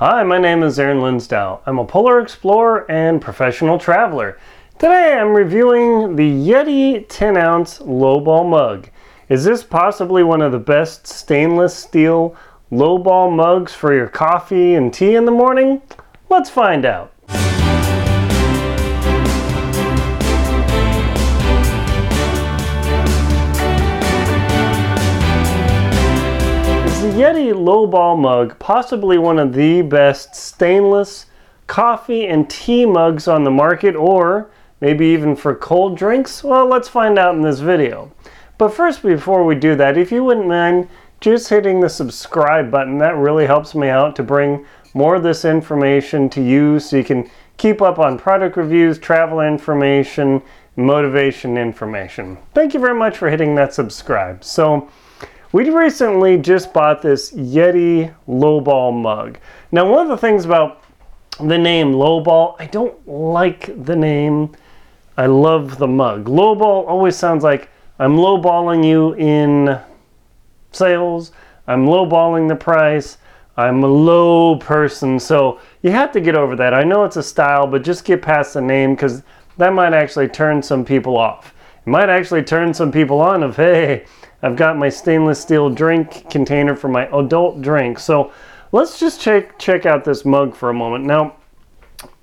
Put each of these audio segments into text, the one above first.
Hi, my name is Aaron Linsdau. I'm a polar explorer and professional traveler. Today I'm reviewing the Yeti 10 ounce lowball mug. Is this possibly one of the best stainless steel lowball mugs for your coffee and tea in the morning? Let's find out. Yeti Lowball mug, possibly one of the best stainless coffee and tea mugs on the market, or maybe even for cold drinks? Well, let's find out in this video. But first, before we do that, if you wouldn't mind just hitting the subscribe button, that really helps me out to bring more of this information to you so you can keep up on product reviews, travel information, motivation information. Thank you very much for hitting that subscribe. So, we recently just bought this Yeti Lowball mug. Now, one of the things about the name Lowball, I don't like the name. I love the mug. Lowball always sounds like I'm lowballing you in sales. I'm lowballing the price. I'm a low person. So you have to get over that. I know it's a style, but just get past the name because that might actually turn some people off. It might actually turn some people on of, hey, I've got my stainless steel drink container for my adult drink. So let's just check, check out this mug for a moment. Now,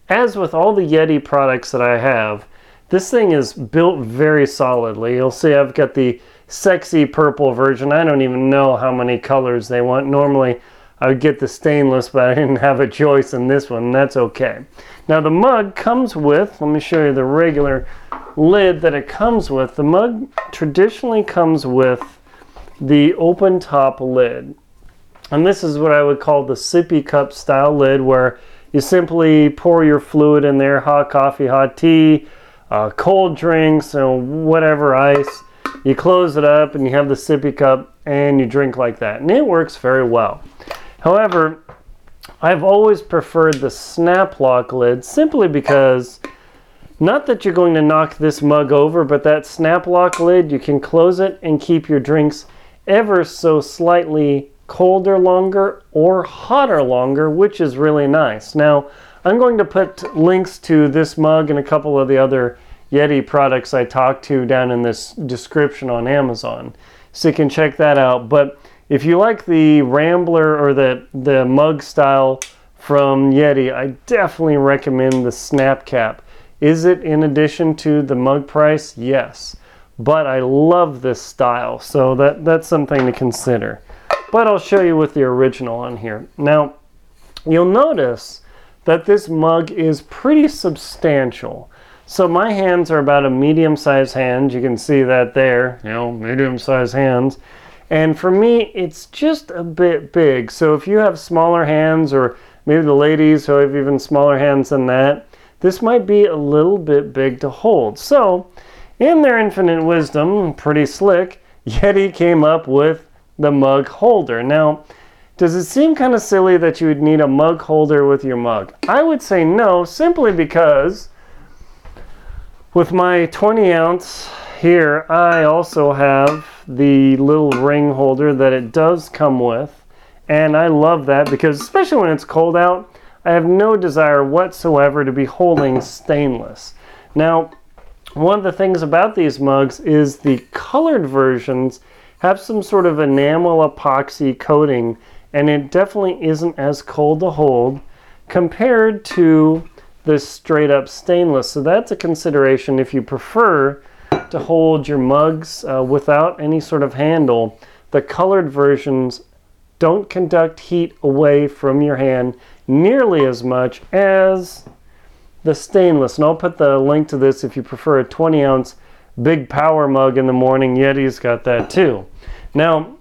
as with all the Yeti products that I have, this thing is built very solidly. You'll see I've got the sexy purple version. I don't even know how many colors they want. Normally, I would get the stainless, but I didn't have a choice in this one. That's okay. Now the mug comes with, let me show you the regular lid that it comes with. The mug traditionally comes with the open top lid. And this is what I would call the sippy cup style lid where you simply pour your fluid in there, hot coffee, hot tea, uh, cold drinks, and whatever ice. You close it up and you have the sippy cup and you drink like that. And it works very well. However, I've always preferred the snap lock lid simply because not that you're going to knock this mug over, but that snap lock lid, you can close it and keep your drinks ever so slightly colder longer or hotter longer, which is really nice. Now, I'm going to put links to this mug and a couple of the other Yeti products I talked to down in this description on Amazon. So you can check that out. But if you like the Rambler or the, the mug style from Yeti, I definitely recommend the Snap Cap. Is it in addition to the mug price? Yes. But I love this style, so that, that's something to consider. But I'll show you with the original on here. Now, you'll notice that this mug is pretty substantial. So my hands are about a medium-sized hand. You can see that there, you know, medium-sized hands. And for me, it's just a bit big. So if you have smaller hands or maybe the ladies who have even smaller hands than that, this might be a little bit big to hold. So, in their infinite wisdom, pretty slick, Yeti came up with the mug holder. Now, does it seem kind of silly that you would need a mug holder with your mug? I would say no, simply because with my 20 ounce here, I also have the little ring holder that it does come with. And I love that because, especially when it's cold out, I have no desire whatsoever to be holding stainless. Now, one of the things about these mugs is the colored versions have some sort of enamel epoxy coating, and it definitely isn't as cold to hold compared to the straight up stainless. So that's a consideration if you prefer to hold your mugs uh, without any sort of handle. The colored versions don't conduct heat away from your hand nearly as much as the stainless. And I'll put the link to this if you prefer a 20 ounce big power mug in the morning. Yeti's got that too. Now,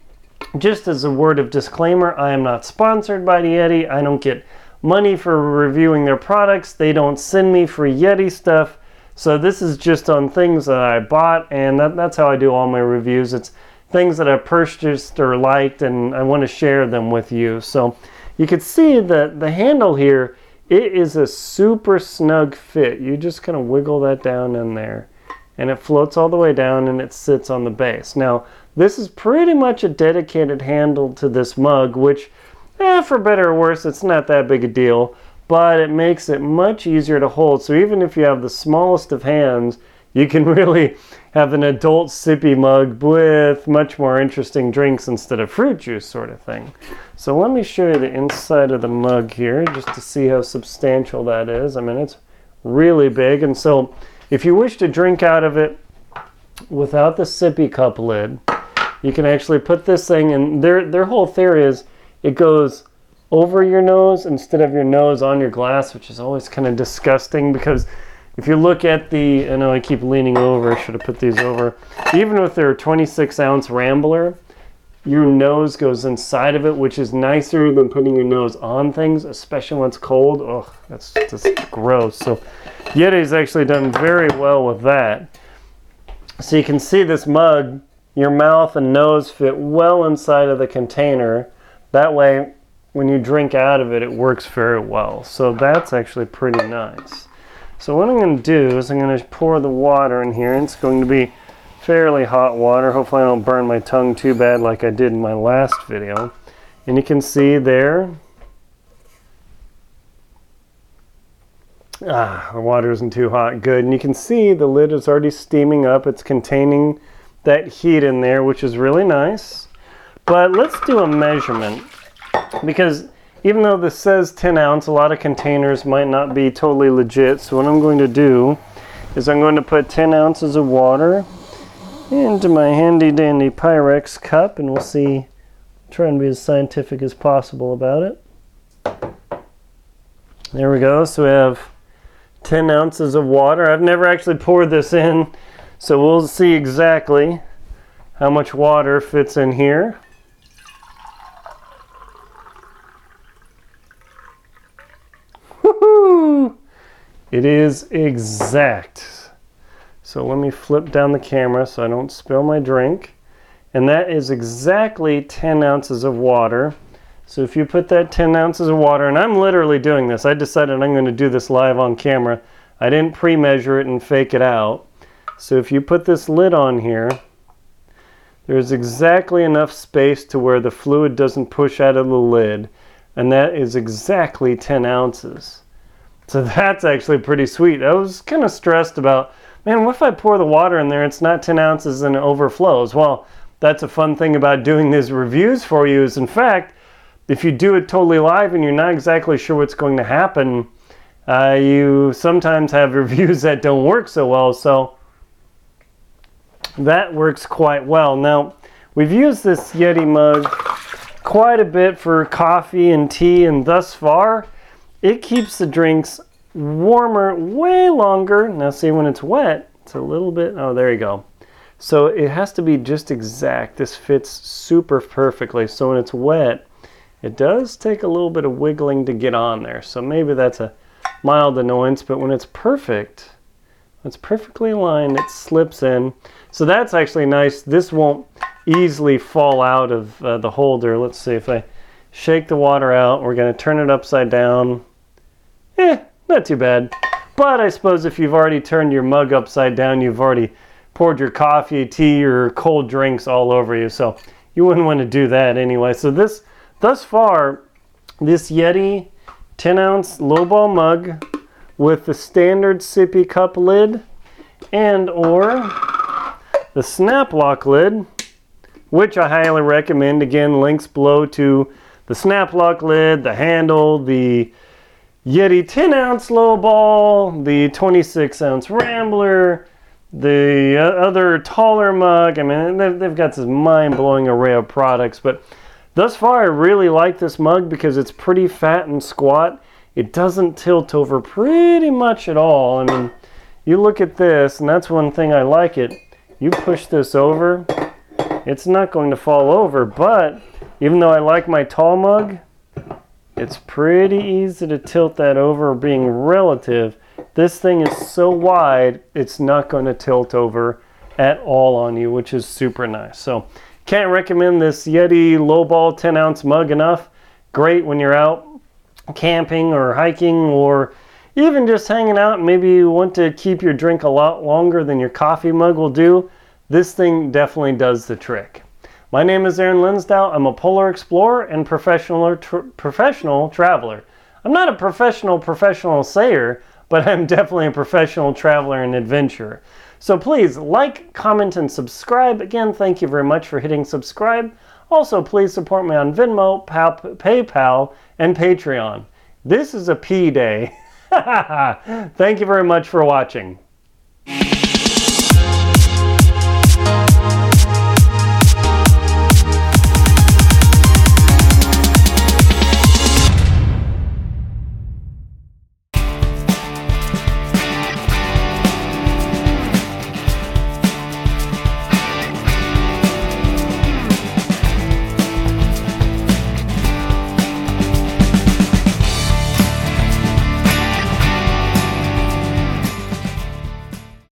just as a word of disclaimer, I am not sponsored by the Yeti. I don't get money for reviewing their products. They don't send me free Yeti stuff. So this is just on things that I bought, and that, that's how I do all my reviews. It's things that I purchased or liked, and I want to share them with you. So you can see that the handle here, it is a super snug fit. You just kind of wiggle that down in there and it floats all the way down and it sits on the base. Now, this is pretty much a dedicated handle to this mug, which eh, for better or worse, it's not that big a deal, but it makes it much easier to hold. So even if you have the smallest of hands, you can really have an adult sippy mug with much more interesting drinks instead of fruit juice sort of thing. So let me show you the inside of the mug here just to see how substantial that is. I mean, it's really big. And so if you wish to drink out of it without the sippy cup lid, you can actually put this thing and their their whole theory is it goes over your nose instead of your nose on your glass, which is always kind of disgusting because if you look at the, I know I keep leaning over, I should have put these over. Even with their 26 ounce Rambler, your nose goes inside of it, which is nicer than putting your nose on things, especially when it's cold. Oh, that's just gross. So Yeti's actually done very well with that. So you can see this mug, your mouth and nose fit well inside of the container. That way, when you drink out of it, it works very well. So that's actually pretty nice. So what I'm going to do is I'm going to pour the water in here. It's going to be fairly hot water. Hopefully I don't burn my tongue too bad like I did in my last video. And you can see there, ah, the water isn't too hot. Good. And you can see the lid is already steaming up. It's containing that heat in there, which is really nice. But let's do a measurement because even though this says 10 ounce, a lot of containers might not be totally legit. So what I'm going to do is I'm going to put 10 ounces of water into my handy dandy Pyrex cup and we'll see, try and be as scientific as possible about it. There we go. So we have 10 ounces of water. I've never actually poured this in, so we'll see exactly how much water fits in here. It is exact. So let me flip down the camera so I don't spill my drink. And that is exactly 10 ounces of water. So if you put that 10 ounces of water, and I'm literally doing this, I decided I'm going to do this live on camera. I didn't pre-measure it and fake it out. So if you put this lid on here, there's exactly enough space to where the fluid doesn't push out of the lid. And that is exactly 10 ounces. So that's actually pretty sweet. I was kind of stressed about, man, what if I pour the water in there, it's not 10 ounces and it overflows? Well, that's a fun thing about doing these reviews for you is in fact, if you do it totally live and you're not exactly sure what's going to happen, uh, you sometimes have reviews that don't work so well. So that works quite well. Now, we've used this Yeti mug quite a bit for coffee and tea, and thus far, it keeps the drinks warmer way longer. Now see when it's wet, it's a little bit, oh there you go. So it has to be just exact. This fits super perfectly. So when it's wet, it does take a little bit of wiggling to get on there. So maybe that's a mild annoyance, but when it's perfect, it's perfectly aligned, it slips in. So that's actually nice. This won't easily fall out of uh, the holder. Let's see if I shake the water out. We're going to turn it upside down. Eh, not too bad. But I suppose if you've already turned your mug upside down, you've already poured your coffee, tea, or cold drinks all over you. So you wouldn't want to do that anyway. So this, thus far, this Yeti 10 ounce lowball mug with the standard sippy cup lid and or the snap lock lid, which I highly recommend. Again, links below to the snap lock lid, the handle, the Yeti 10 ounce lowball, the 26 ounce Rambler, the uh, other taller mug. I mean, they've, they've got this mind blowing array of products, but thus far, I really like this mug because it's pretty fat and squat. It doesn't tilt over pretty much at all. I mean, you look at this, and that's one thing I like it. You push this over, it's not going to fall over, but even though I like my tall mug, it's pretty easy to tilt that over being relative. This thing is so wide, it's not going to tilt over at all on you, which is super nice. So can't recommend this Yeti lowball 10 ounce mug enough. Great when you're out camping or hiking or even just hanging out. Maybe you want to keep your drink a lot longer than your coffee mug will do. This thing definitely does the trick. My name is Aaron Linsdau. I'm a polar explorer and professional, tr- professional traveler. I'm not a professional professional sayer, but I'm definitely a professional traveler and adventurer. So please like, comment, and subscribe. Again, thank you very much for hitting subscribe. Also, please support me on Venmo, PayPal, and Patreon. This is a P day. Thank you very much for watching.